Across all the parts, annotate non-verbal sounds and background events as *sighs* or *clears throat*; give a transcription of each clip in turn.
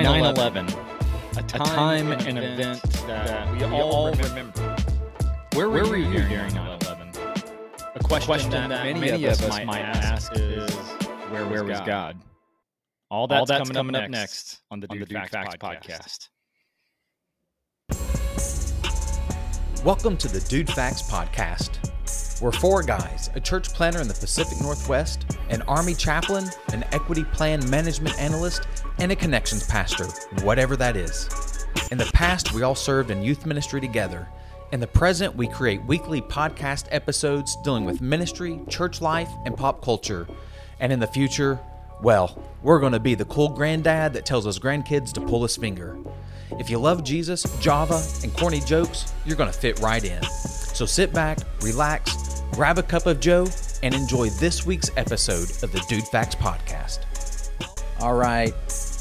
9 11, a time, and an event that we all remember. Where were, were you during 9 11? A question, question that, that many, of us might ask is where, where was God? God? All that's, all that's coming, coming, up next, on the Dude, on the DudeFax, Facts podcast. podcast. Welcome to the DudeFax podcast. We're four guys a church planner in the Pacific Northwest, an Army chaplain, an equity plan management analyst, and a connections pastor, whatever that is. In the past, we all served in youth ministry together. In the present, we create weekly podcast episodes dealing with ministry, church life, and pop culture. And in the future, well, we're going to be the cool granddad that tells his grandkids to pull his finger. If you love Jesus, Java, and corny jokes, you're going to fit right in. So sit back, relax, grab a cup of Joe, and enjoy this week's episode of the DudeFax Podcast. All right.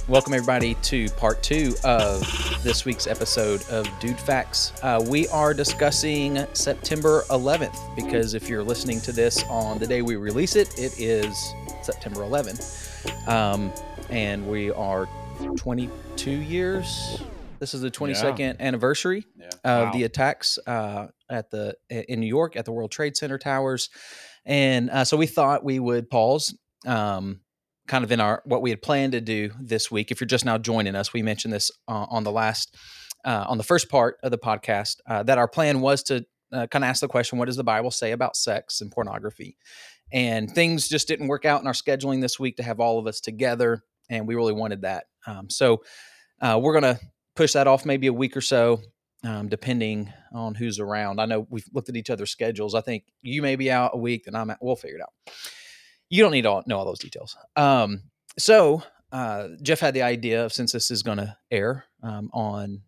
Welcome, everybody, to part two of this week's episode of DudeFax. Uh, we are discussing September 11th because if you're listening to this on the day we release it, it is September 11th. Um, and we are 22 years. This is the 22nd yeah. anniversary yeah. of wow. the attacks uh, at the in New York at the World Trade Center towers, and uh, so we thought we would pause. Um, kind of in our what we had planned to do this week. If you're just now joining us, we mentioned this uh, on the last uh, on the first part of the podcast uh, that our plan was to uh, kind of ask the question, what does the Bible say about sex and pornography? And things just didn't work out in our scheduling this week to have all of us together, and we really wanted that. Um, so uh, we're going to push that off maybe a week or so um, depending on who's around. I know we've looked at each other's schedules. I think you may be out a week, and I'm out. We'll figure it out. You don't need to know all those details. Um, so uh, Jeff had the idea of since this is going to air um, on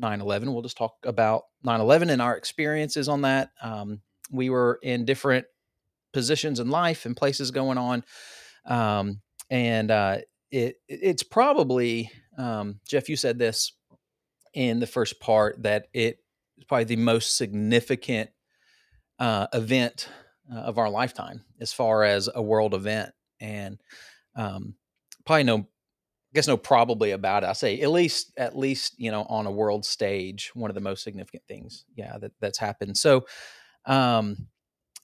9/11, we'll just talk about 9/11 and our experiences on that. Um, we were in different positions in life and places going on, um, and uh, it it's probably um, Jeff. You said this in the first part that it is probably the most significant uh, event uh, of our lifetime as far as a world event, and um, probably no, I guess no probably about it. I say at least at least you know on a world stage, one of the most significant things, yeah, that that's happened. So, um,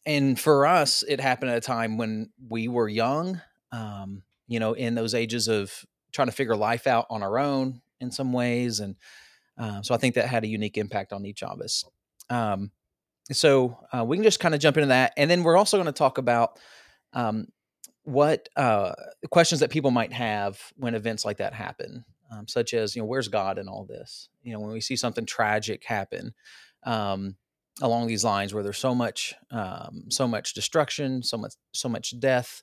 and for us, it happened at a time when we were young, um, you know, in those ages of trying to figure life out on our own in some ways, and uh, so I think that had a unique impact on each of us. Um, so uh, we can just kind of jump into that, and then we're also going to talk about um, what uh, questions that people might have when events like that happen, um, such as you know where's God in all this? You know when we see something tragic happen um, along these lines where there's so much um, so much destruction, so much so much death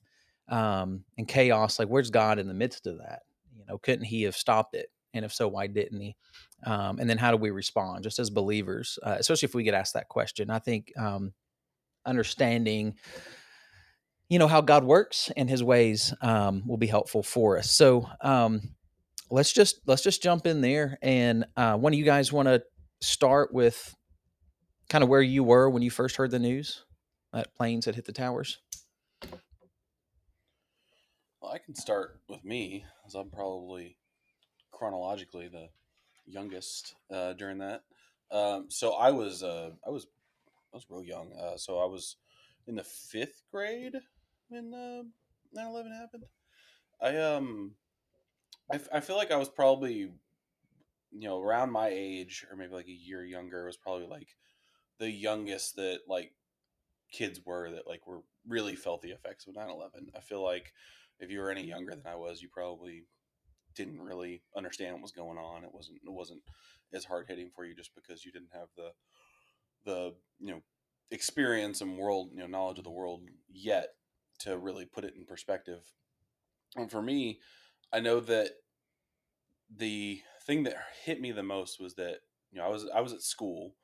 um, and chaos. Like where's God in the midst of that? You know, couldn't He have stopped it? And if so, why didn't He? um, and then how do we respond just as believers uh, especially if we get asked that question? I think um, understanding you know how god works and his ways um, will be helpful for us. So um, let's just let's just jump in there and uh, one of you guys want to start with kind of where you were when you first heard the news? That planes had hit the towers? Well i can start with me as i'm probably chronologically the youngest uh, during that. Um, so I was uh, I was I was real young. Uh, so I was in the fifth grade when uh, 9-11 happened. I um I, f- I feel like I was probably you know around my age or maybe like a year younger was probably like the youngest that like kids were that like were really felt the effects of 9-11 i feel like if you were any younger than i was you probably didn't really understand what was going on. It wasn't it wasn't as hard hitting for you just because you didn't have the the you know experience and world you know knowledge of the world yet to really put it in perspective. And for me, I know that the thing that hit me the most was that you know I was I was at school,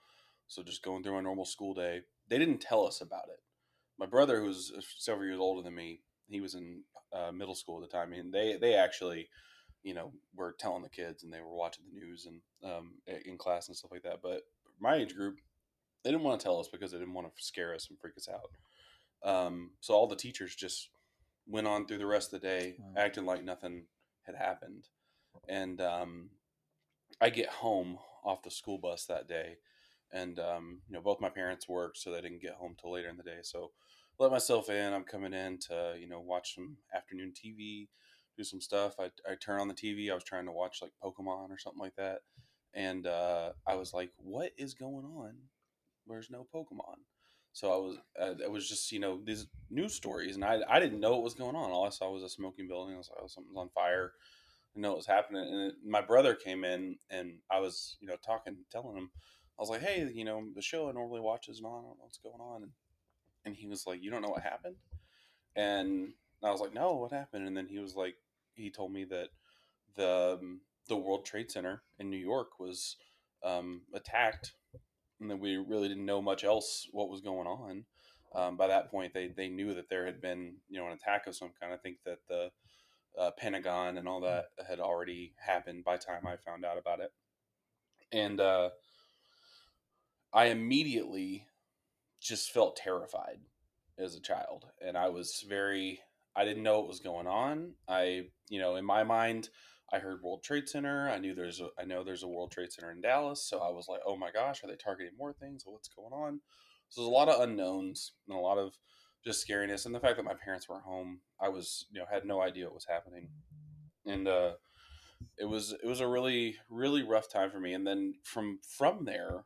so just going through a normal school day. They didn't tell us about it. My brother, who's several years older than me, he was in uh, middle school at the time, and they they actually you know were telling the kids and they were watching the news and um, in class and stuff like that. But my age group, they didn't want to tell us because they didn't want to scare us and freak us out. Um, so all the teachers just went on through the rest of the day acting like nothing had happened. and um, I get home off the school bus that day, and um, you know both my parents worked, so they didn't get home till later in the day. So let myself in. I'm coming in to you know watch some afternoon TV, do some stuff. I I turn on the TV. I was trying to watch like Pokemon or something like that, and uh, I was like, "What is going on? There's no Pokemon." So I was, uh, it was just you know these news stories, and I I didn't know what was going on. All I saw was a smoking building. I was like, "Oh, something's on fire." I know what was happening, and it, my brother came in, and I was you know talking, telling him, I was like, "Hey, you know the show I normally watch is on. I don't know what's going on." And, and he was like, "You don't know what happened?" And I was like, "No, what happened?" And then he was like, he told me that the um, the World Trade Center in New York was um, attacked, and that we really didn't know much else what was going on. Um, by that point, they they knew that there had been you know an attack of some kind. I think that the uh, Pentagon and all that had already happened by time I found out about it, and uh, I immediately just felt terrified as a child, and I was very I didn't know what was going on. I you know in my mind I heard World Trade Center. I knew there's a, I know there's a World Trade Center in Dallas, so I was like, oh my gosh, are they targeting more things? What's going on? So there's a lot of unknowns and a lot of just scariness, and the fact that my parents were home, I was you know had no idea what was happening, and uh, it was it was a really really rough time for me. And then from from there,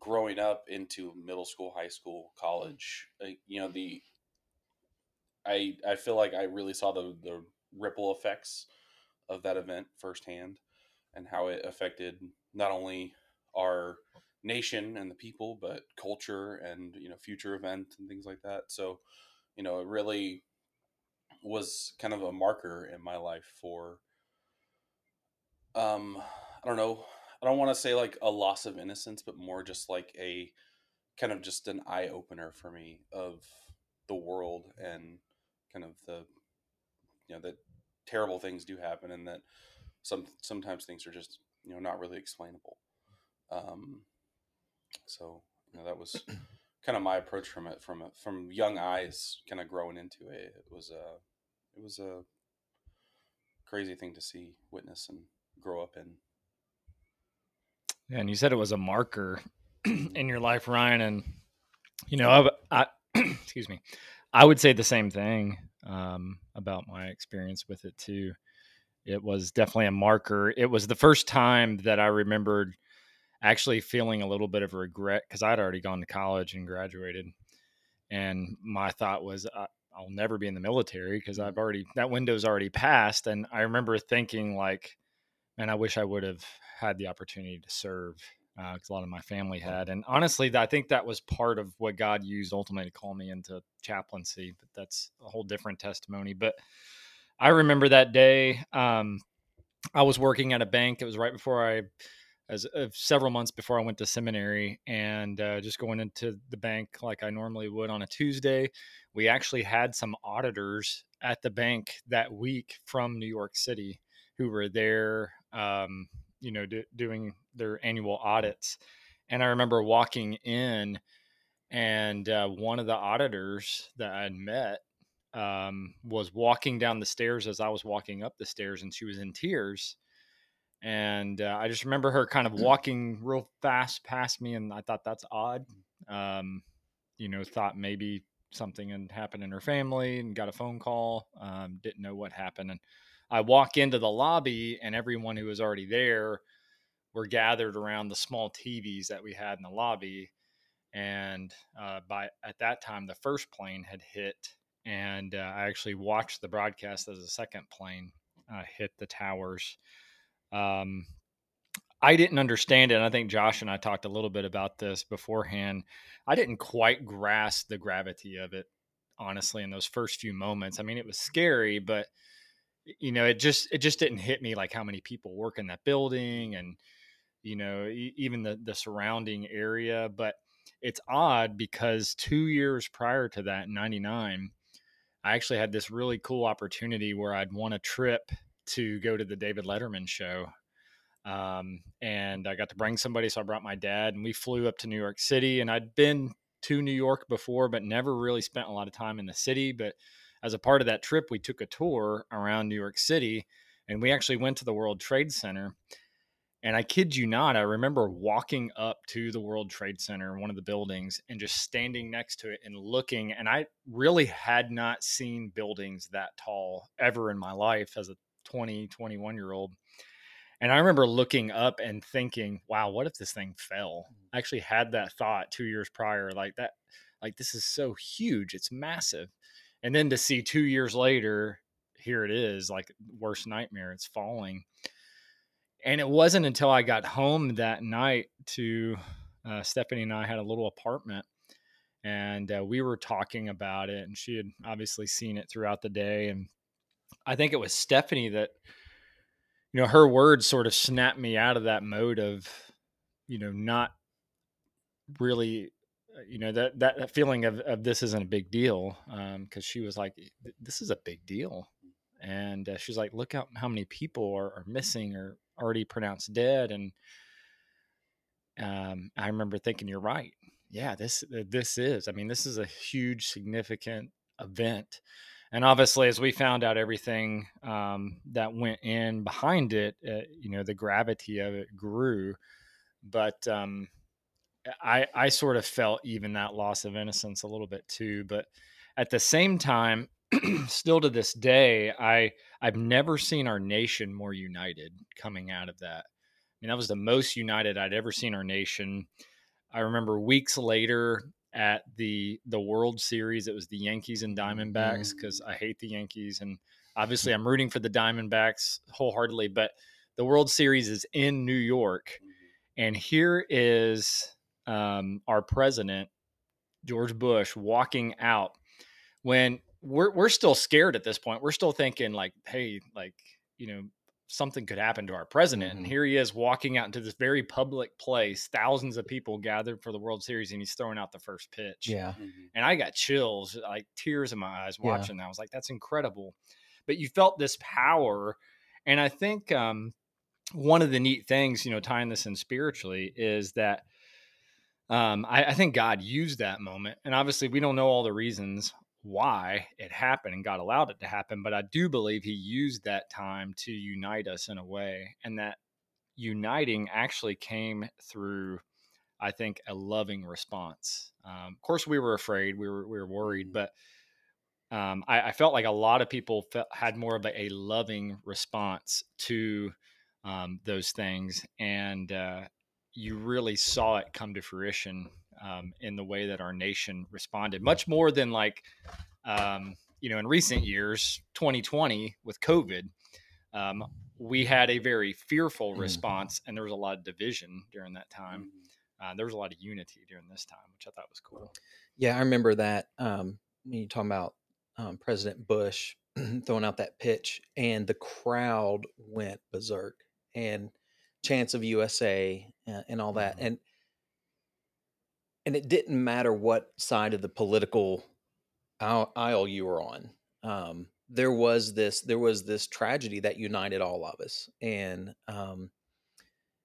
growing up into middle school, high school, college, you know the I I feel like I really saw the the ripple effects of that event firsthand and how it affected not only our nation and the people but culture and you know future events and things like that. So you know it really was kind of a marker in my life for um i don't know i don't want to say like a loss of innocence but more just like a kind of just an eye opener for me of the world and kind of the you know that terrible things do happen and that some sometimes things are just you know not really explainable. Um so you know that was *clears throat* kind of my approach from it from a, from young eyes kind of growing into it. It was a it was a crazy thing to see witness and grow up in. Yeah, and you said it was a marker *clears throat* in your life ryan and you know I, I *clears throat* excuse me I would say the same thing um, about my experience with it too. It was definitely a marker. It was the first time that I remembered actually feeling a little bit of regret because I'd already gone to college and graduated, and my thought was uh, I'll never be in the military because I've mm-hmm. already that window's already passed. And I remember thinking like, man, I wish I would have had the opportunity to serve because uh, a lot of my family had. And honestly, I think that was part of what God used ultimately to call me into chaplaincy. But that's a whole different testimony. But I remember that day. Um, I was working at a bank. It was right before I, as uh, several months before I went to seminary, and uh, just going into the bank like I normally would on a Tuesday. We actually had some auditors at the bank that week from New York City who were there. Um, you know, do, doing their annual audits. And I remember walking in, and uh, one of the auditors that I'd met um, was walking down the stairs as I was walking up the stairs, and she was in tears. And uh, I just remember her kind of mm. walking real fast past me, and I thought that's odd. Um, you know, thought maybe something had happened in her family and got a phone call. Um, didn't know what happened. And I walk into the lobby, and everyone who was already there were gathered around the small TVs that we had in the lobby. And uh, by at that time, the first plane had hit, and uh, I actually watched the broadcast as the second plane uh, hit the towers. Um, I didn't understand it. And I think Josh and I talked a little bit about this beforehand. I didn't quite grasp the gravity of it, honestly, in those first few moments. I mean, it was scary, but you know, it just it just didn't hit me like how many people work in that building and you know, even the the surrounding area. But it's odd because two years prior to that, in '99, I actually had this really cool opportunity where I'd won a trip to go to the David Letterman show. Um, and I got to bring somebody, so I brought my dad, and we flew up to New York City. And I'd been to New York before, but never really spent a lot of time in the city. But as a part of that trip, we took a tour around New York City and we actually went to the World Trade Center. And I kid you not, I remember walking up to the World Trade Center, one of the buildings, and just standing next to it and looking. And I really had not seen buildings that tall ever in my life as a 20, 21 year old. And I remember looking up and thinking, wow, what if this thing fell? Mm. I actually had that thought two years prior, like that, like this is so huge, it's massive. And then to see two years later, here it is, like worst nightmare, it's falling. And it wasn't until I got home that night to uh, Stephanie and I had a little apartment and uh, we were talking about it and she had obviously seen it throughout the day and i think it was stephanie that you know her words sort of snapped me out of that mode of you know not really you know that that, feeling of, of this isn't a big deal because um, she was like this is a big deal. And uh, she's like look out how many people are, are missing or already pronounced dead. And um, i remember thinking you're right. Yeah this uh, this is i mean this is a huge significant event. And obviously as we found out everything um, that went in behind it uh, you know the gravity of it grew. But um, I, I sort of felt even that loss of innocence a little bit too but at the same time *clears throat* still to this day i i've never seen our nation more united coming out of that i mean that was the most united i'd ever seen our nation i remember weeks later at the the World Series. It was the Yankees and Diamondbacks because mm-hmm. I hate the Yankees and *laughs* obviously I'm rooting for the Diamondbacks wholeheartedly. But the World Series is in New York, mm-hmm. and here is um, our president George Bush walking out when we're we're still scared at this point. We're still thinking like, hey, like you know, something could happen to our president. Mm-hmm. And here he is walking out into this very public place, thousands of people gathered for the World Series, and he's throwing out the first pitch. Yeah. Mm-hmm. And I got chills, like tears in my eyes watching yeah. that. I was like, that's incredible. But you felt this power. And I think um, one of the neat things, you know, tying this in spiritually is that um, I, I think God used that moment. And obviously, we don't know all the reasons why it happened and God allowed it to happen, but I do believe he used that time to unite us in a way. And that uniting actually came through, I think, a loving response. Um, of course, we were afraid, we were, we were worried, mm-hmm. but um, I, I, felt like a lot of people felt, had more of a, a loving response to um, those things. And uh, you really saw it come to fruition um, in the way that our nation responded, much more than like, um, you know, in recent years, 2020 with COVID, um, we had a very fearful mm-hmm. response, and there was a lot of division during that time. Mm-hmm. Uh, there was a lot of unity during this time, which I thought was cool. Yeah, I remember that. Um, when you talking about um, President Bush *clears throat* throwing out that pitch, and the crowd went berserk, and chants of USA uh, and all that, mm-hmm. and and it didn't matter what side of the political aisle you were on. Um, there was this there was this tragedy that united all of us, and um,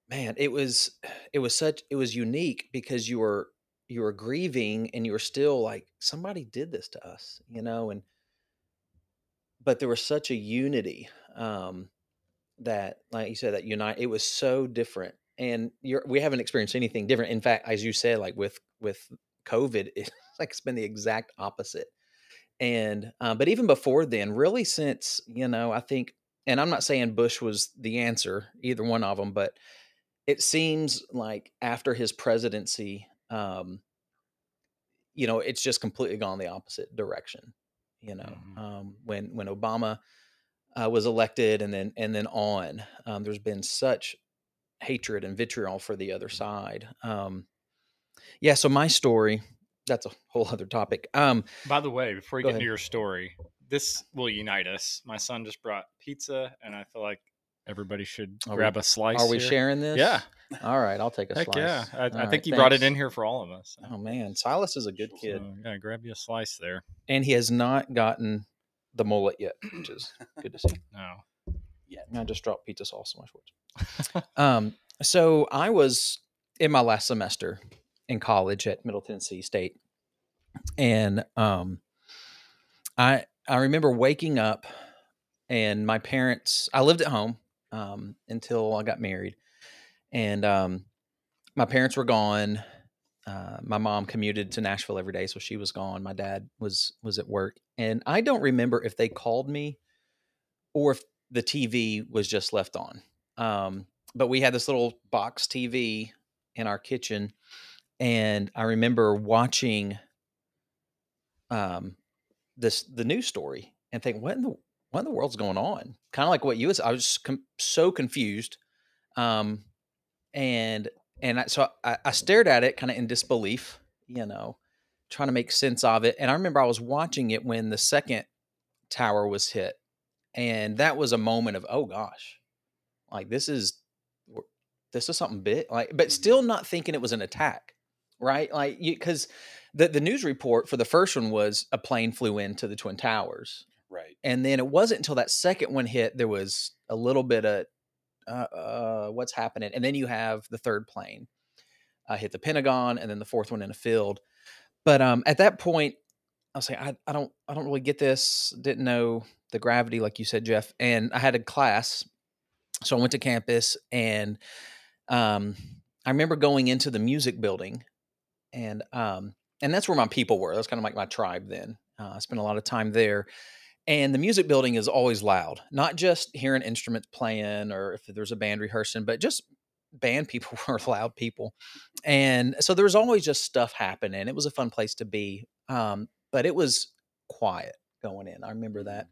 man, it was it was such it was unique because you were you were grieving and you were still like somebody did this to us, you know, and but there was such a unity um, that, like you said, that unite. It was so different and you're we haven't experienced anything different in fact as you said like with with covid *laughs* it's like it's been the exact opposite and uh, but even before then really since you know i think and i'm not saying bush was the answer either one of them but it seems like after his presidency um you know it's just completely gone the opposite direction you know mm-hmm. um when when obama uh, was elected and then and then on um, there's been such hatred and vitriol for the other side. Um, yeah, so my story, that's a whole other topic. Um, By the way, before you get ahead. into your story, this will unite us. My son just brought pizza, and I feel like everybody should are grab we, a slice. Are we here. sharing this? Yeah. All right, I'll take a Heck slice. Yeah, I, I think right, he brought it in here for all of us. Oh man, Silas is a good kid. So, yeah, grab you a slice there. And he has not gotten the mullet yet, which is *laughs* good to see. No. Yeah. I just dropped pizza sauce on my shorts. *laughs* um, so I was in my last semester in college at Middle Tennessee State, and um, I I remember waking up and my parents. I lived at home um, until I got married, and um, my parents were gone. Uh, my mom commuted to Nashville every day, so she was gone. My dad was was at work, and I don't remember if they called me or if the TV was just left on. Um, but we had this little box TV in our kitchen, and I remember watching um, this the news story and thinking, what in the what in the world's going on? Kind of like what you was. I was com- so confused, um, and and I, so I, I stared at it kind of in disbelief, you know, trying to make sense of it. And I remember I was watching it when the second tower was hit, and that was a moment of oh gosh, like this is this is something big, like, but mm-hmm. still not thinking it was an attack, right? Like, because the the news report for the first one was a plane flew into the twin towers, Right. and then it wasn't until that second one hit there was a little bit of uh, uh, what's happening, and then you have the third plane uh, hit the Pentagon, and then the fourth one in a field. But um, at that point, I was like, I, I don't, I don't really get this. Didn't know the gravity, like you said, Jeff. And I had a class, so I went to campus, and um, I remember going into the music building, and um, and that's where my people were. That's kind of like my tribe then. Uh, I spent a lot of time there. And the music building is always loud, not just hearing instruments playing or if there's a band rehearsing, but just band people *laughs* were loud people. And so there was always just stuff happening. It was a fun place to be. Um, but it was quiet going in. I remember that.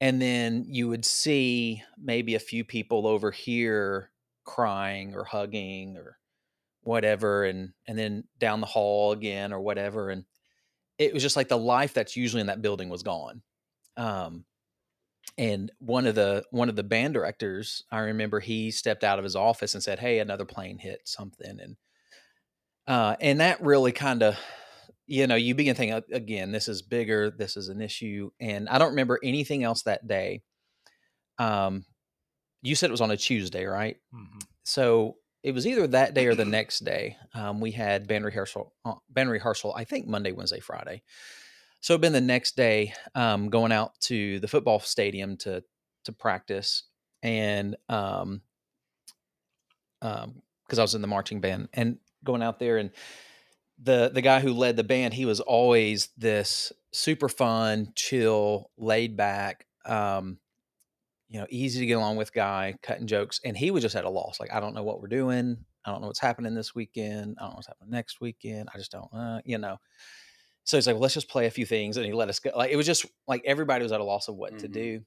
And then you would see maybe a few people over here crying or hugging or whatever and and then down the hall again or whatever and it was just like the life that's usually in that building was gone um and one of the one of the band directors i remember he stepped out of his office and said hey another plane hit something and uh and that really kind of you know you begin thinking again this is bigger this is an issue and i don't remember anything else that day um you said it was on a tuesday right Mhm. so it was either that day or the *clears throat* next day. Um, we had band rehearsal, uh, band rehearsal. I think Monday, Wednesday, Friday. So it'd been the next day, um, going out to the football stadium to to practice, and um, um, because I was in the marching band, and going out there, and the the guy who led the band, he was always this super fun, chill, laid back. Um, you know, easy to get along with guy, cutting jokes, and he was just at a loss. Like, I don't know what we're doing. I don't know what's happening this weekend. I don't know what's happening next weekend. I just don't, uh, you know. So he's like, well, let's just play a few things, and he let us go. Like, it was just like everybody was at a loss of what to Mhm. do,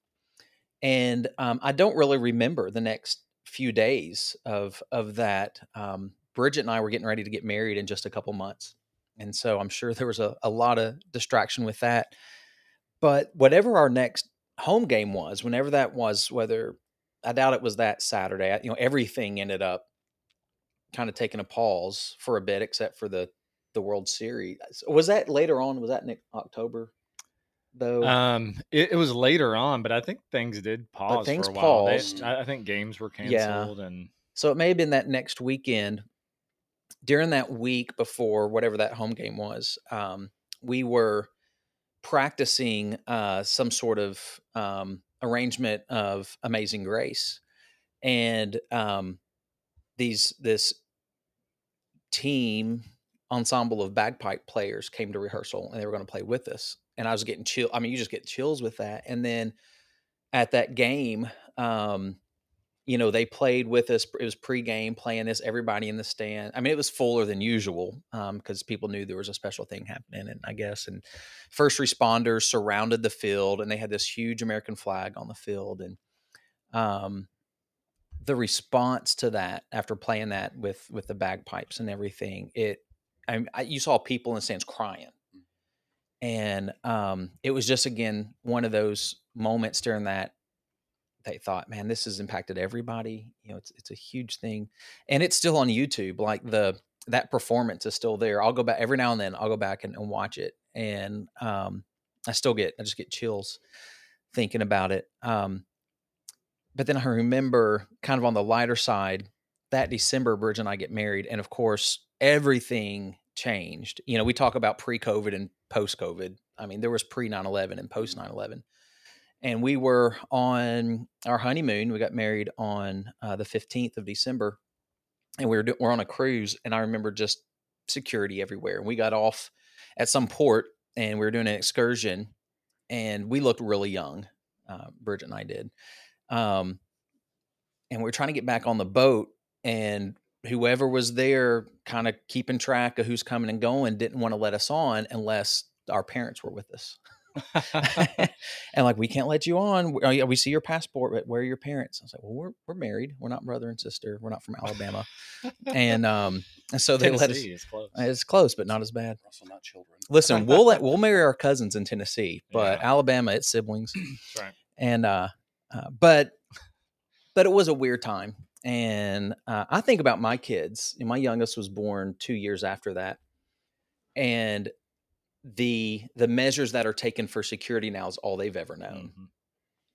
and um, I don't really remember the next few days of of that. Um, Bridget and I were getting ready to get married in just a couple months, and so I'm sure there was a, a lot of distraction with that. But whatever our next home game was, whenever that was, whether I doubt it was that Saturday, I- you know, everything ended up kind of taking a pause for a bit, except for the the World Series. Was that later on? Was that in October? Though Um, it, it was later on, but I think things did pause things for a while. Paused. I, I think games were Yeah. canceled, and So it may have been that next weekend. During that week before whatever that home game was, um, we were practicing uh, some sort of um, arrangement of Amazing Grace, and um, these this team ensemble of bagpipe players came to rehearsal, and they were going to play with us. And I was getting chill. I mean, you just get chills with that. And then at that game, um, you know, they played with us. It was pregame playing this, everybody in the stand. I mean, it was fuller than usual because people knew there was a special thing happening, and I guess. And first responders surrounded the field, and they had this huge American flag on the field. And um, the response to that after playing that with with the bagpipes and everything, it, I, I you saw people in the stands crying, and um, it was just again one of those moments during that they thought, man, this has impacted everybody. You know, it's it's a huge thing, and it's still on YouTube. Like the that performance is still there. I'll go back every now and then. I'll go back and, and watch it, and um, I still get I just get chills thinking about it. Um, but then I remember, kind of on the lighter side, that December, Bridge and I get married, and of course, everything changed. You know, we talk about pre-COVID and post-COVID. I mean, there was pre 9/11 and post 9/11 and we were on our honeymoon. We got married on uh, the fifteenth of December, and we were we're on a cruise. And I remember just security everywhere. And we got off at some port, and we were doing an excursion, and we looked really young. Uh, Bridget and I did, um, and we're trying to get back on the boat, and whoever was there kind of keeping track of who's coming and going didn't want to let us on unless our parents were with us. *laughs* *laughs* and like we can't let you on. Oh, yeah, we see your passport, but where are your parents? I was like, well, we're we're married. We're not brother and sister. We're not from Alabama. and um, and so *laughs* they let us. Close. It's close, but not as bad. Also, not children. Listen, we'll let we'll marry our cousins in Tennessee, but Yeah. Alabama, it's siblings. *clears throat* That's right. and uh, uh but but it was a weird time and uh, i think about my kids and my youngest was born two years after that and the the measures that are taken for security now is all they've ever known Mhm.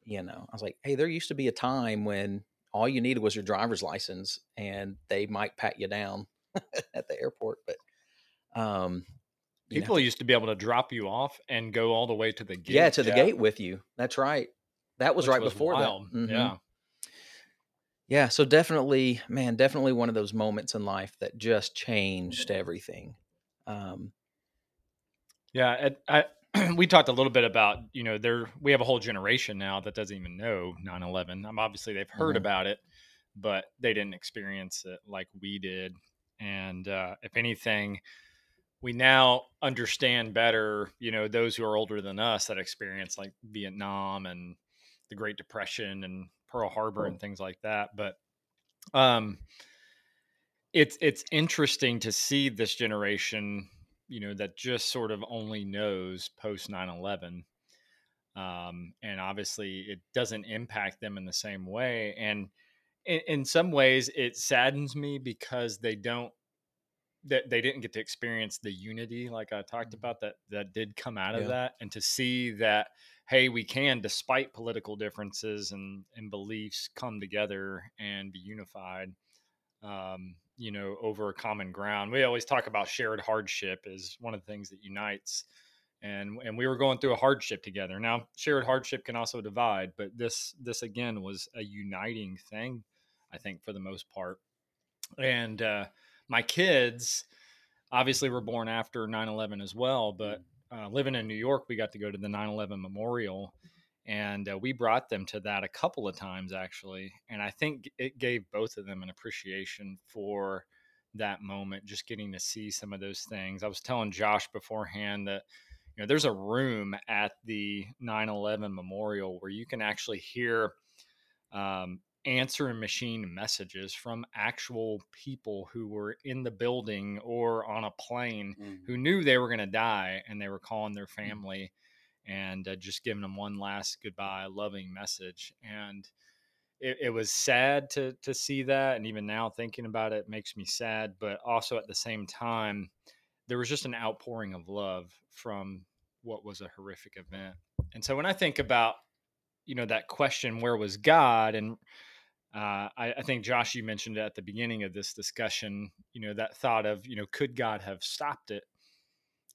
you know i was like hey there used to be a time when all you needed was your driver's license and they might pat you down *laughs* at the airport but um you know, People used to be able to drop you off and go all the way to the gate. yeah to the yeah. gate with you that's right that was which right before wild. that Mhm. Yeah. Yeah, so definitely, man, definitely one of those moments in life that just changed everything. Um, Yeah, I *clears throat* we talked a little bit about you know there we have a whole generation now that doesn't even know 9/11. Um, obviously they've heard Mhm. about it, but they didn't experience it like we did. And uh, if anything, we now understand better. You know, those who are older than us that experienced like Vietnam and the Great Depression and Pearl Harbor and things like that. But um, it's it's interesting to see this generation you know that just sort of only knows post 9-11 um, and obviously it doesn't impact them in the same way and in, in some ways it saddens me because they don't that they didn't get to experience the unity like i talked about that that did come out of Yeah. that and to see that hey we can despite political differences and and beliefs come together and be unified um, you know, over a common ground. We always talk about shared hardship is one of the things that unites. And and we were going through a hardship together. Now, shared hardship can also divide, but this this again was a uniting thing, I think, for the most part. And uh, my kids obviously were born after 9-11 as well, but uh, living in New York, we got to go to the 9-11 memorial and uh, we brought them to that a couple of times actually and i think it gave both of them an appreciation for that moment just getting to see some of those things. I was telling josh beforehand that you know there's a room at the 9-11 memorial where you can actually hear um, answering machine messages from actual people who were in the building or on a plane Mhm. who knew they were going to die and they were calling their family and uh, just giving them one last goodbye, loving message. And it, it was sad to to see that, and even now thinking about it makes me sad. But also at the same time, there was just an outpouring of love from what was a horrific event. And so when I think about you know that question, where was God? And uh, I, I think Josh, you mentioned it at the beginning of this discussion. You know that thought of you know could God have stopped it?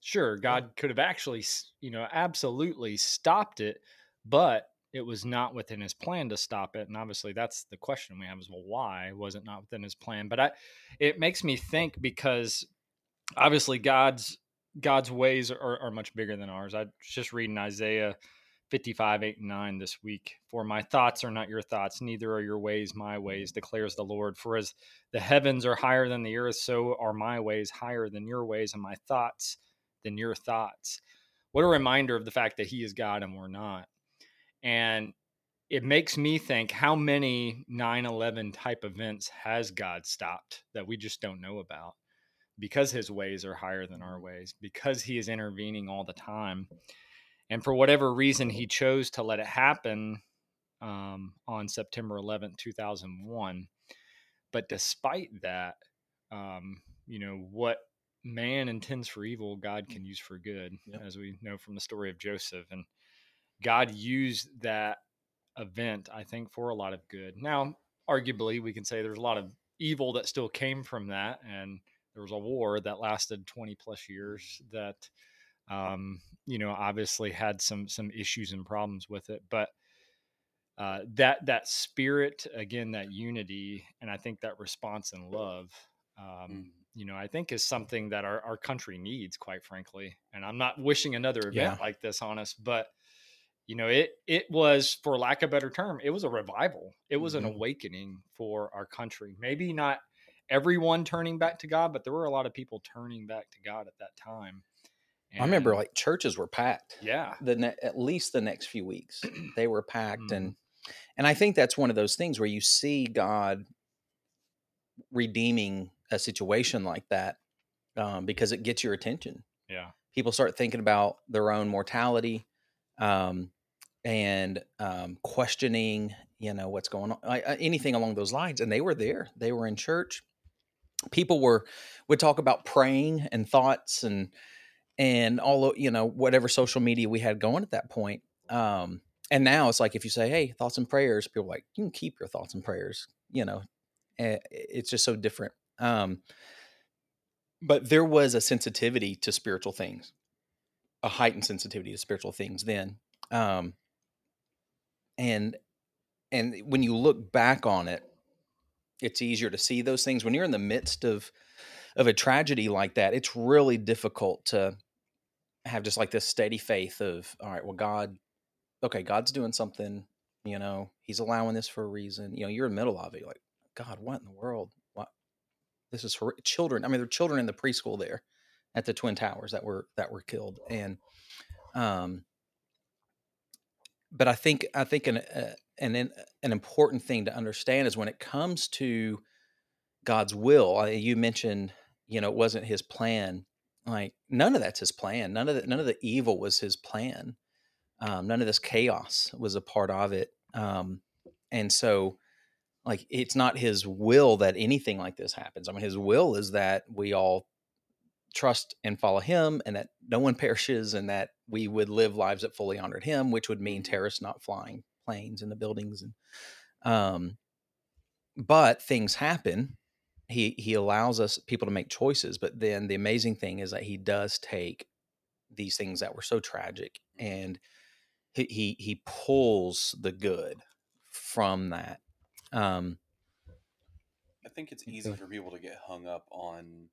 Sure, God could have actually, you know, absolutely stopped it, but it was not within his plan to stop it. And obviously, that's the question we have is, well, why was it not within his plan? But I, it makes me think because obviously God's God's ways are, are much bigger than ours. I was just reading Isaiah 55, 8, and 9 this week. For my thoughts are not your thoughts, neither are your ways my mm-hmm. ways, declares the Lord. For as the heavens are higher than the earth, so are my ways higher than your ways, and my thoughts than your thoughts. What a reminder of the fact that He is God and we're not. And it makes me think how many 9 11 type events has God stopped that we just don't know about because His ways are higher than our mm-hmm. ways, because He is intervening all the time. And for whatever reason, He chose to let it happen um, on September 11th, 2001. But despite that, um, you know, what man intends for evil, God can use for good, Yep. as we know from the story of Joseph. And God used that event, I think, for a lot of good. Now, arguably, we can say there's a lot of evil that still came from that. And there was a war that lasted 20 plus years that, um, you know, obviously had some some issues and problems with it. But uh, that that spirit again, that unity, and I think that response and love. Um, Mm. you know, I think is something that our, our country needs, quite frankly. And I'm not wishing another event Yeah. like this on us, but you know, it it was, for lack of a better term, it was a revival. It was Mhm. an awakening for our country. Maybe not everyone turning back to God, but there were a lot of people turning back to God at that time. I remember like churches were packed. yeah, the ne- at least the next few weeks *clears throat* they were packed Mhm. and and I think that's one of those things where you see God redeeming a situation like that um, because it gets your attention. yeah, People start thinking about their own mortality um, and um, questioning, you know, what's going on, I, I- anything along those lines. And they were there. They were in church. People were would talk about praying and thoughts and and all you know whatever social media we had going at that point. Um, and now it's like if you say, "Hey, thoughts and prayers," people like you can keep your thoughts and prayers. You know, eh, it's just so different. Um, but there was a sensitivity to spiritual things, a heightened sensitivity to spiritual things then. Um, and and when you look back on it, it's easier to see those things when you're in the midst of of a tragedy like that. It's really difficult to have just like this steady faith of all right well god okay god's doing something you know he's allowing this for a reason. You know you're in the middle of it like god what in the world? What? This is for children i mean there are children in the preschool there at the twin towers that were that were killed and um but i think i think an uh, an an an important thing to understand is when it comes to god's will you mentioned you know it wasn't his plan like none of that's his plan. None of the, none of the evil was his plan. Um, none of this chaos was a part of it. Um, and so like it's not his will that anything like this happens. I mean his will is that we all trust and follow him and that no one *laughs* perishes and that we would live lives that fully honored him which would mean terrorists not flying planes in the buildings and um but things happen he he allows us people to make choices but then the amazing thing is that he does take these things that were so tragic and he he, he pulls the good from that um I think it's easy for people to get hung up on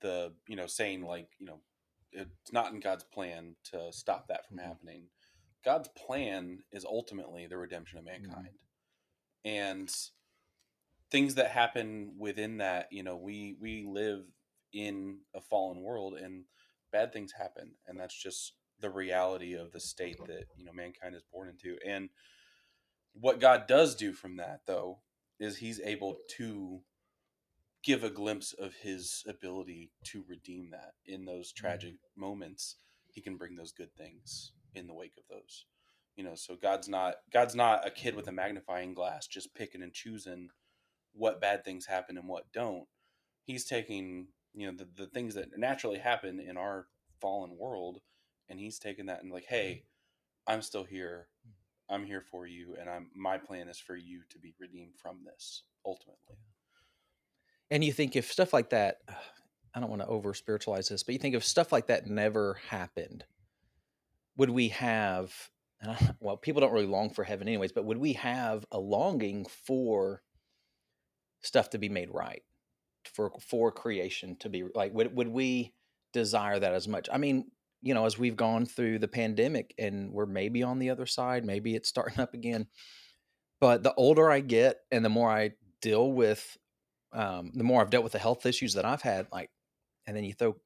the, you know, saying like, you know, it's not in God's plan to stop that from Mhm. happening. God's plan is ultimately the redemption of mankind. And things that happen within that, you know, we we live in a fallen world and bad things happen and that's just the reality of the state that, you know, mankind is born into. And what God does do from that though is he's able to give a glimpse of his ability to redeem that in those mm-hmm. tragic moments he can bring those good things in the wake of those you know so god's not god's not a kid with a magnifying glass just picking and choosing what bad things happen and what don't he's taking you know the, the things that naturally happen in our fallen world and he's taking that and like hey i'm still here. Mm. I'm here for you and i'm my plan is for you to be redeemed from this ultimately. And you think if stuff like that i don't want to over spiritualize this but you think if stuff like that never happened would we have *laughs* well people don't really long for heaven anyways but would we have a longing for stuff to be made right for for creation to be like would, would we desire that as much i mean you know as we've gone through the pandemic and we're maybe on the other side maybe it's *laughs* starting up again but the older i get and the more i deal with um, the more I've dealt with the health issues that I've had, like, and then you throw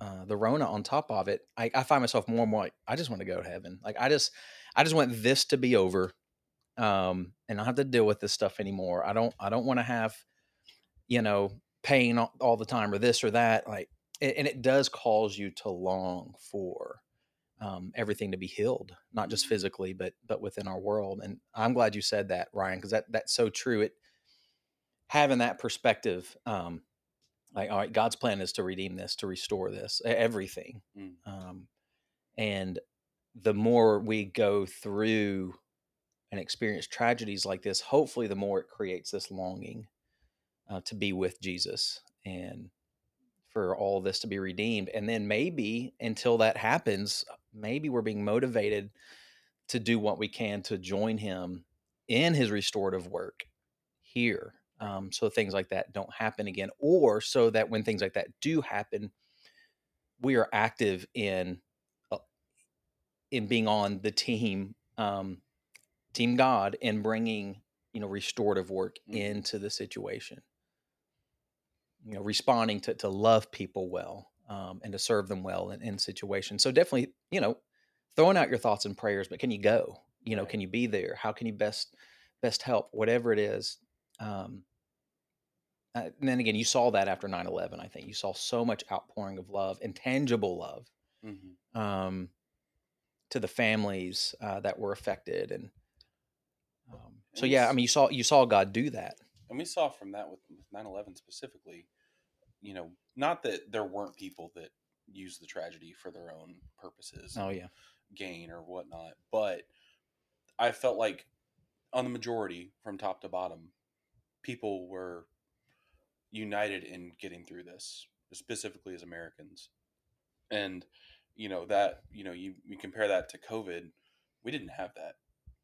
uh, the Rona on top of it, I, I find myself more and more like, I just want to go to heaven. Like, I just, I just want this to be over, um, and not have to deal with this stuff anymore. I don't, I don't want to have, you know, pain all, all the time or this or that. Like, and it does cause you to long for um, everything to be healed, not just physically, but but within our world. And I'm glad you said that, Ryan, because that that's so true. It having that perspective um like all right god's plan is to redeem this to restore this everything Mm. um and the more we go through and experience tragedies like this hopefully the more it creates this longing uh, to be with jesus and for all this to be redeemed. And then maybe until that happens maybe we're being motivated to do what we can to join him in his restorative work here um, so things like that don't happen again or so that when things like that do happen we are active in uh, in being on the team um, team god and bringing you know restorative work Mhm. into the situation. You know responding to to love people well um, and to serve them well in, in situations. So definitely you know throwing out your thoughts and prayers but can you go? You know Right. can you be there? How can you best best help? Whatever it is um, uh, and then again you saw that after 9-11 i think. You saw so much outpouring of love intangible love hmm um, to the families uh, that were affected and so yeah i mean you saw you saw god do that. And we saw from that with, with 9-11 specifically you know not that there weren't people that used the tragedy for their own purposes oh yeah. gain or whatnot but i felt like on the majority from top to bottom people were united in getting through this specifically as americans. And you know that you know you, you compare that to covid we didn't have that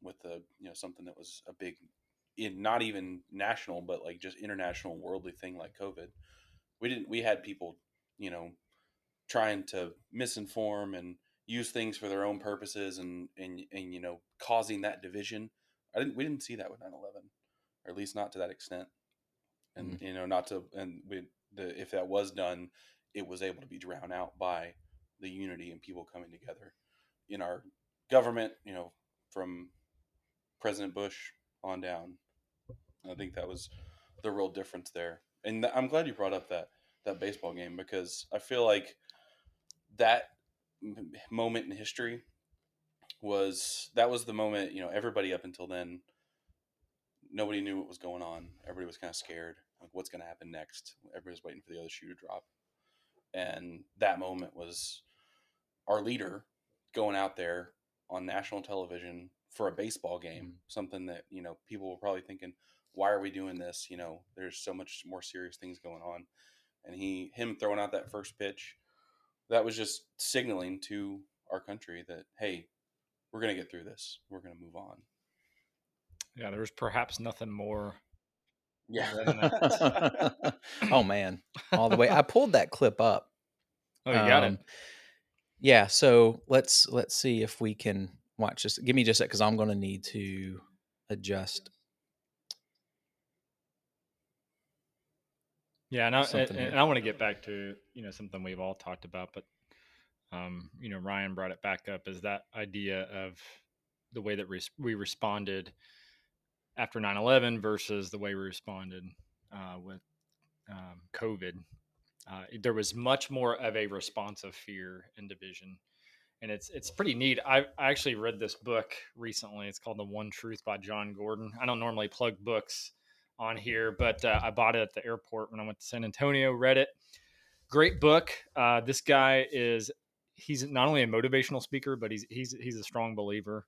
with the you know something that was a big in not even national but like just international worldly thing like covid. We didn't we had people you know trying to misinform and use things for their own purposes and and, and you know causing that division. I didn't we didn't see that with 9-11 or at least not to that extent. And mm-hmm. you know not to and we, the if that was done it was able to be drowned out by the unity and people coming together in our government you know from president bush on down. I think that was the real difference there. And th- i'm glad you brought up that that baseball game because i feel like that m- moment in history was that was the moment you know everybody up until then nobody knew what was going on. Everybody was kind of scared like what's going to happen next? Everybody's waiting for the other shoe to drop. And that moment was our leader going out there on national television for a baseball game Mhm. something that you know people were probably thinking why are we doing this? You know there's so much more serious things going on. And he him throwing out that first pitch that was just signaling to our country that hey we're going to get through this. We're going to move on. Yeah, there was perhaps nothing more. yeah. *laughs* oh man. All the way i pulled that clip up. Oh, you got Um, it. Yeah, so let's let's see if we can watch this. Give me just a because I'm going to need to adjust. Yeah, and I, and, and I want to get back to you know something we've all talked about, but um, you know Ryan brought it back up is that idea of the way that res- we responded after 9-11 versus the way we responded uh, with um, COVID. Uh, there was much more of a response of fear and division, and it's it's pretty neat. I, I actually read this book recently. It's called The One Truth by Jon Gordon. I don't normally plug books on here, but uh, I bought it at the airport when I went to San Antonio. Read it. Great book. Uh, this guy is he's not only a motivational speaker, but he's he's he's a strong believer,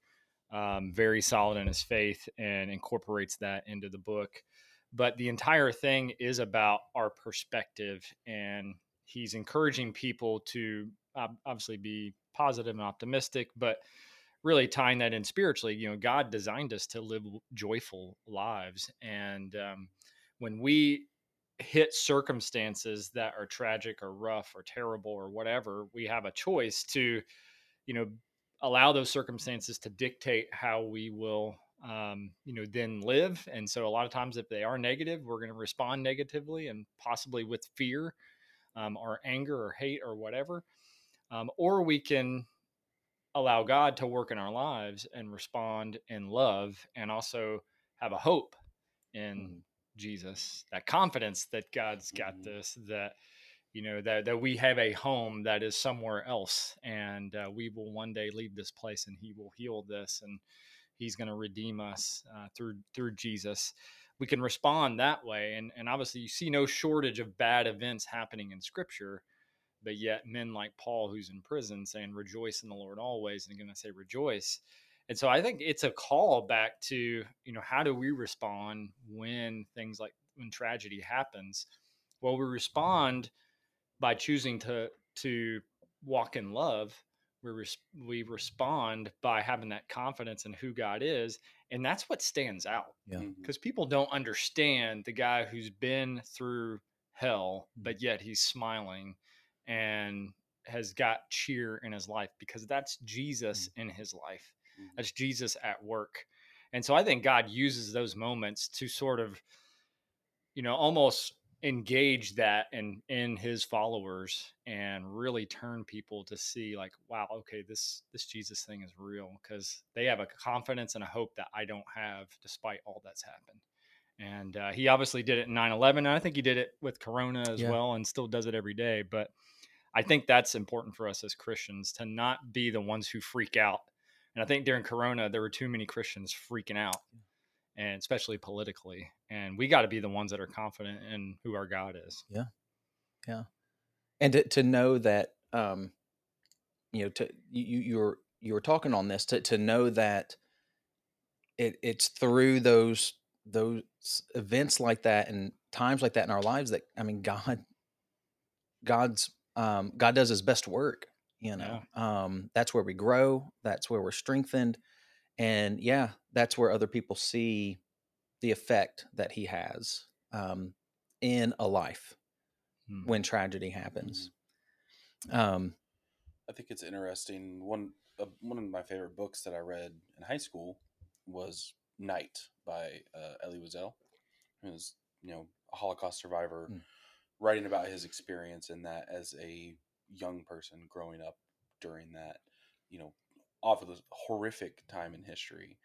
um, very solid in his faith, and incorporates that into the book. But the entire thing is about our perspective, and he's encouraging people to ob- obviously be positive and optimistic, but really tying that in spiritually. You know, God designed us to live joyful lives, and um, when we hit circumstances that are tragic or rough or terrible or whatever, we have a choice to, you know, allow those circumstances to dictate how we will, um, you know, then live. And so a lot of times, if they are negative, we're going to respond negatively and possibly with fear um, or anger or hate or whatever. Um, or we can allow God to work in our lives and respond in love and also have a hope in Mhm. Jesus, that confidence that God's got Mhm. this, that you know that that we have a home that is somewhere else, and uh, we will one day leave this place, and He will heal this, and He's going to redeem us uh, through through Jesus. We can respond that way, and and obviously you see no shortage of bad events happening in Scripture, but yet men like Paul, who's in prison, saying "Rejoice in the Lord always," and again I say rejoice. And so I think it's a call back to, you know, how do we respond when things like when tragedy happens? Well, we respond by choosing to to walk in love, we res- we respond by having that confidence in who God is, and that's what stands out. Yeah. Mhm. Because people don't understand the guy who's been through hell, Mm. but yet he's smiling and has got cheer in his life because that's Jesus in his life. Mhm. That's Jesus at work. And so I think God uses those moments to sort of, you know, almost engage that in in his followers and really turn people to see like wow okay this this jesus thing is real because they have a confidence and a hope that i don't have despite all that's happened and uh, he obviously did it in 9-11 and i think he did it with corona as Yeah. well and still does it every day but i think that's important for us as christians to not be the ones who freak out and i think during corona there were too many christians freaking out and especially politically and we got to be the ones that are confident in who our god is. Yeah, yeah. and to, to know that um you know to you you were you were talking on this to to know that it it's through those those events like that and times like that in our lives that i mean god god's um god does his best work you know um that's where we grow that's where we're strengthened and yeah that's where other people see the effect that he has um in a life Hmm. when tragedy happens um I think it's interesting. One uh, one of my favorite books that I read in high school was Night by uh, Elie Wiesel. Was, you know, a Holocaust survivor, Mm. Writing about his experience in that as a young person growing up during that, you know, off of this horrific time in history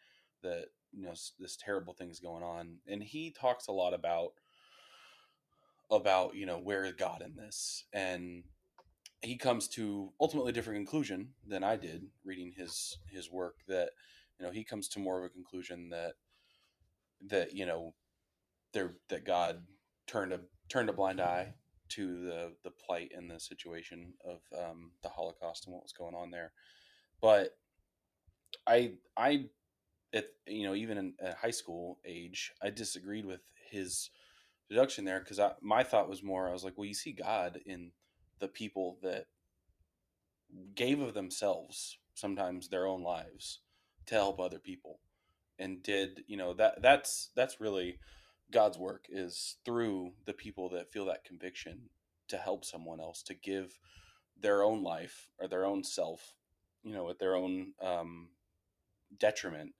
that you know this terrible thing's going on, and he talks a lot about about you know where is God in this and he comes to ultimately a different conclusion than I did reading his his work that you know he comes to more of a conclusion that that you know there that God turned a turned a blind eye to the the plight and the situation of um, the Holocaust and what was going on there. But I I at you know even in at high school age I disagreed with his deduction there because my thought was more I was like well you see God in the people that gave of themselves sometimes their own lives to help other people and did you know that that's that's really god's work is through the people that feel that conviction to help someone else to give their own life or their own self you know at their own um, detriment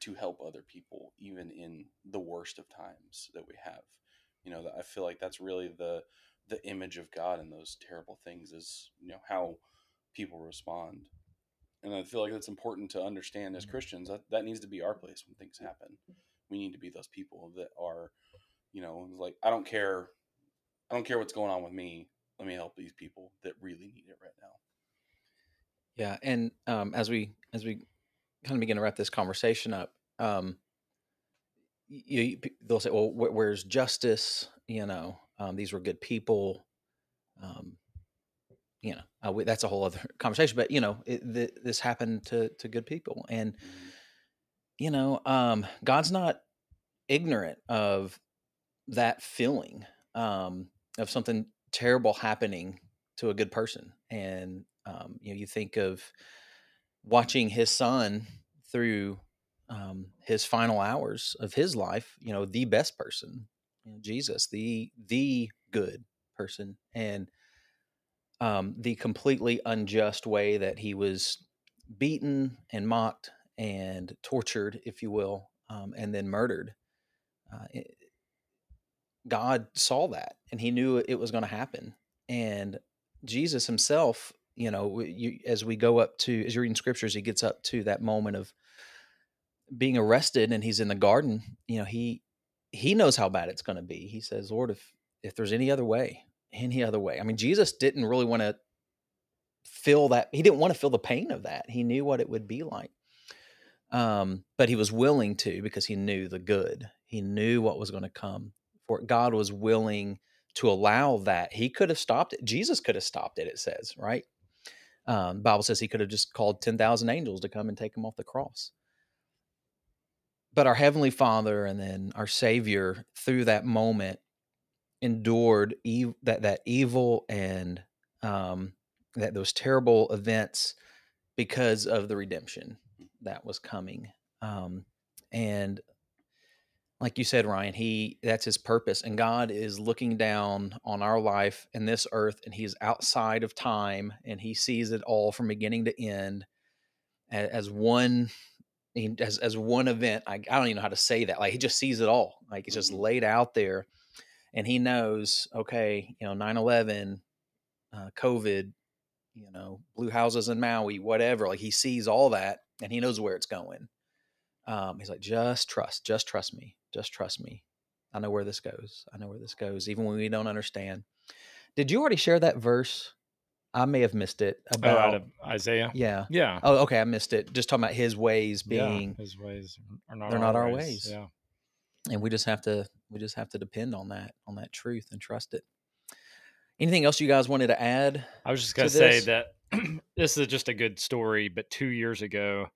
to help other people even in the worst of times that we have. You know i feel like that's really the the image of god in those terrible things is you know how people respond. And i feel like that's important to understand as christians that, that needs to be our place when things happen we need to be those people that are you know like i don't care i don't care what's going on with me let me help these people that really need it right now Yeah, and um, as we as we kind of begin to wrap this conversation up, um, you, they'll say, "Well, wh- where's justice?" You know, um, these were good people. Um, you know, uh, we, that's a whole other *laughs* conversation. But you know, it, th- this happened to to good people, and Mhm. You know, um, God's not ignorant of that feeling um, of something terrible happening to a good person. And um, you know, you think of watching his son through um, his final hours of his life. You know, the best person, you know, Jesus, the the good person, and um, the completely unjust way that he was beaten and mocked and tortured, if you will, um, and then murdered. Uh, it- God saw that and he knew it was going to happen. And Jesus himself, you know, you, as we go up to, as you're reading scriptures, he gets up to that moment of being arrested and he's in the garden. You know, he, he knows how bad it's going to be. He says, Lord, if, if there's any other way, any other way. I mean, Jesus didn't really want to feel that. He didn't want to feel the pain of that. He knew what it would be like. Um, but he was willing to because he knew the good. He knew what was going to come. For God was willing to allow that. He could have stopped it. Jesus could have stopped it. It says right. Um, Bible says he could have just called ten thousand angels to come and take him off the cross. But our heavenly Father and then our Savior, through that moment, endured ev- that that evil and um, that those terrible events because of the redemption that was coming. Um, and like you said, Ryan, he that's his purpose, and God is looking down on our life in this earth, and He's outside of time, and He sees it all from beginning to end as, as one as as one event. I, I don't even know how to say that. Like He just sees it all. Like it's just Mhm. laid out there, and He knows. Okay, you know, 9-11, uh, COVID, you know, blue houses in Maui, whatever. Like He sees all that, and He knows where it's going. Um, he's like, just trust, just trust me, just trust me. I know where this goes. I know where this goes, even when we don't understand. Did you already share that verse? I may have missed it. Oh, About out of Isaiah. yeah. Yeah. Oh, okay, I missed it. Just talking about his ways Yeah, being, his ways are not they're not our ways. Yeah. and we just have to we just have to depend on that on that truth and trust it. Anything else you guys wanted to add? I was just to say that *clears throat* this is just a good story, but two years ago,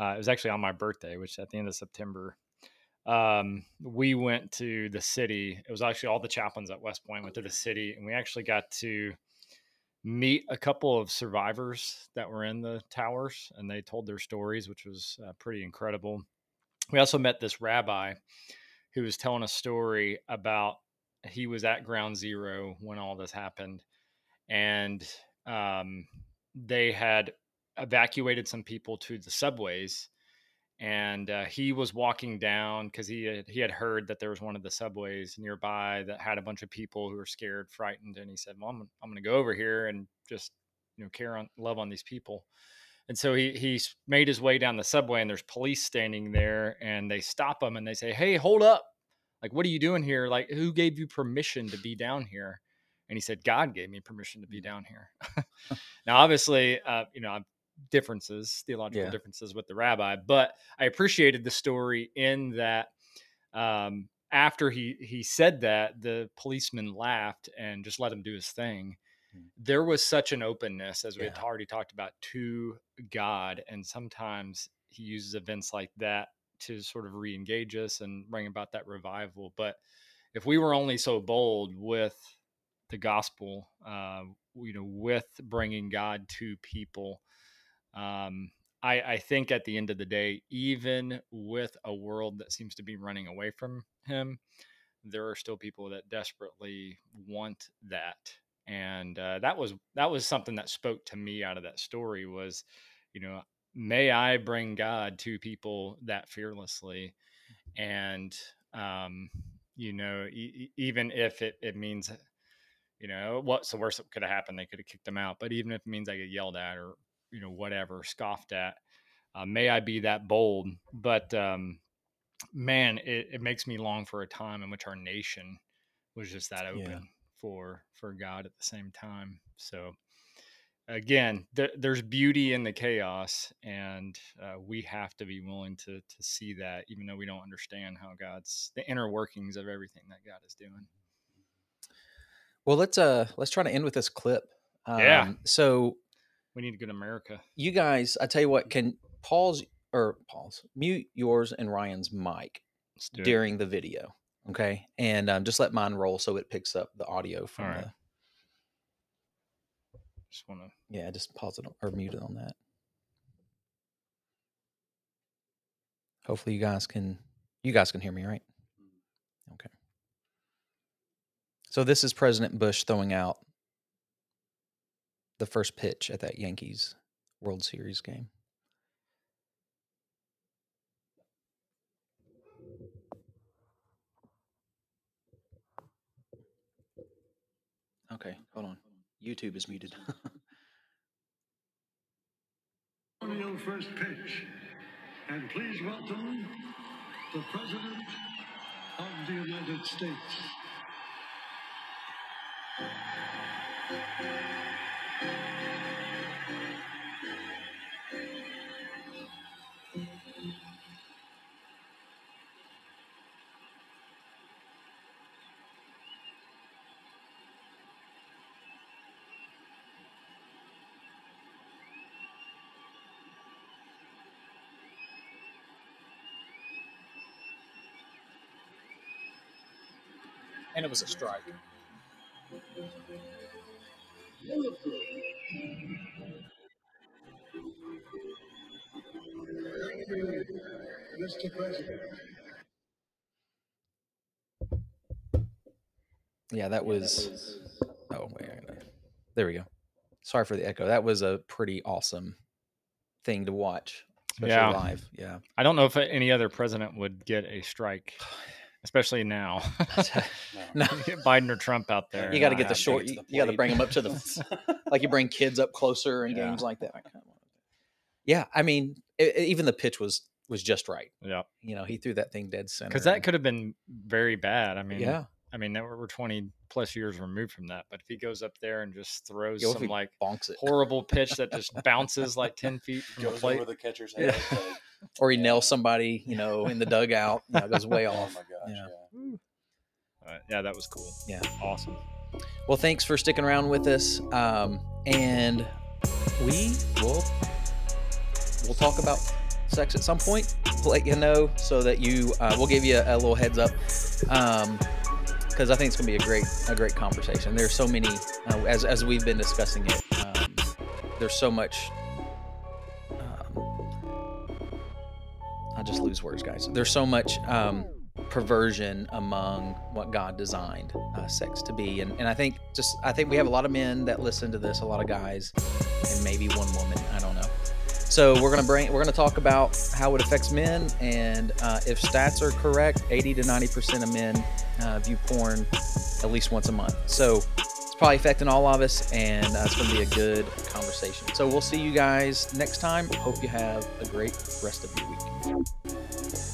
uh, it was actually on my birthday, which at the end of September, um, we went to the city. It was actually all the chaplains at West Point went to the city, and we actually got to meet a couple of survivors that were in the towers, and they told their stories, which was uh, pretty incredible. We also met this rabbi who was telling a story about he was at ground zero when all this happened and um, they had evacuated some people to the subways and uh, he was walking down because he had, he had heard that there was one of the subways nearby that had a bunch of people who were scared frightened and he said well i'm, I'm going to go over here and just you know care on love on these people. And so he he made his way down the subway and there's police standing there and they stop him and they say hey hold up. Like what are you doing here? Like who gave you permission to be down here and he said god gave me permission to be down here *laughs* *laughs* now obviously uh, you know I've differences theological Yeah. differences with the rabbi but i appreciated the story in that um, after he he said that the policeman laughed and just let him do his thing Mm. there was such an openness as we had already talked about to god and sometimes he uses events like that to sort of re-engage us and bring about that revival but if we were only so bold with the gospel uh, you know with bringing god to people um, I, I think at the end of the day even with a world that seems to be running away from him there are still people that desperately want that. And uh, that was that was something that spoke to me out of that story was you know may i bring god to people that fearlessly? And um you know e- even if it, it means you know what's the worst that could have happened they could have kicked them out but even if it means i get yelled at or you know whatever scoffed at uh, may i be that bold but um man it, it makes me long for a time in which our nation was just that open Yeah. for for god at the same time so again th- there's beauty in the chaos and uh, we have to be willing to to see that even though we don't understand how god's the inner workings of everything that god is doing Well, let's uh let's try to end with this clip. Um, Yeah. So we need to go to america you guys, I tell you what, can pause or pause mute yours and Ryan's mic Let's it. during the video, okay? And um, just let mine roll so it picks up the audio from right. the. just want to Yeah, just pause it or mute it on that. Hopefully, you guys can you guys can hear me, right? Okay. So this is President Bush throwing out the first pitch at that Yankees World Series game. Okay, hold on. YouTube is muted. *laughs* Antonio first pitch. And please welcome the President of the United States. Was a strike. Mr. President. Yeah, that was. Oh wait, there we go. Sorry for the echo. That was a pretty awesome thing to watch, especially Yeah. live. Yeah. I don't know if any other president would get a strike, *sighs* *sighs* *sighs* especially now. *laughs* *laughs* no, Get *laughs* Biden or Trump out there. you got to uh, get the not short. to You, got to bring them up to the like you bring kids up closer in Yeah. games like that. I kinda wanna- Yeah, I mean, e- even the pitch was was just right. Yeah, You know, he threw that thing dead center. because that and- could have been very bad. I mean, yeah, I mean, that we're 20 plus years removed from that. But if he goes up there and just throws Yeah, what if some like bonks it, horrible pitch that just bounces like 10 feet from the Goes plate, over the catcher's Yeah. head. like, or he Yeah. nails somebody, you know, in the dugout. You know, goes way *laughs* oh off. my gosh. Yeah. Yeah. yeah, that was cool. Yeah. awesome. Well, thanks for sticking around with us, um, and we will we'll talk about sex at some point. We'll let you know so that you uh, we'll give you a, a little heads up because I think it's gonna be a great a great conversation. There's so many uh, as as we've been discussing it. Um, there's so much. Just lose words, guys. There's so much um, perversion among what God designed uh, sex to be, and and I think just I think we have a lot of men that listen to this, a lot of guys, and maybe one woman. I don't know. So we're gonna bring we're gonna talk about how it affects men, and uh, if stats are correct, 80 to 90 percent of men uh, view porn at least once a month. So probably affecting all of us, and uh, it's gonna be a good conversation. So we'll see you guys next time. Hope you have a great rest of your week.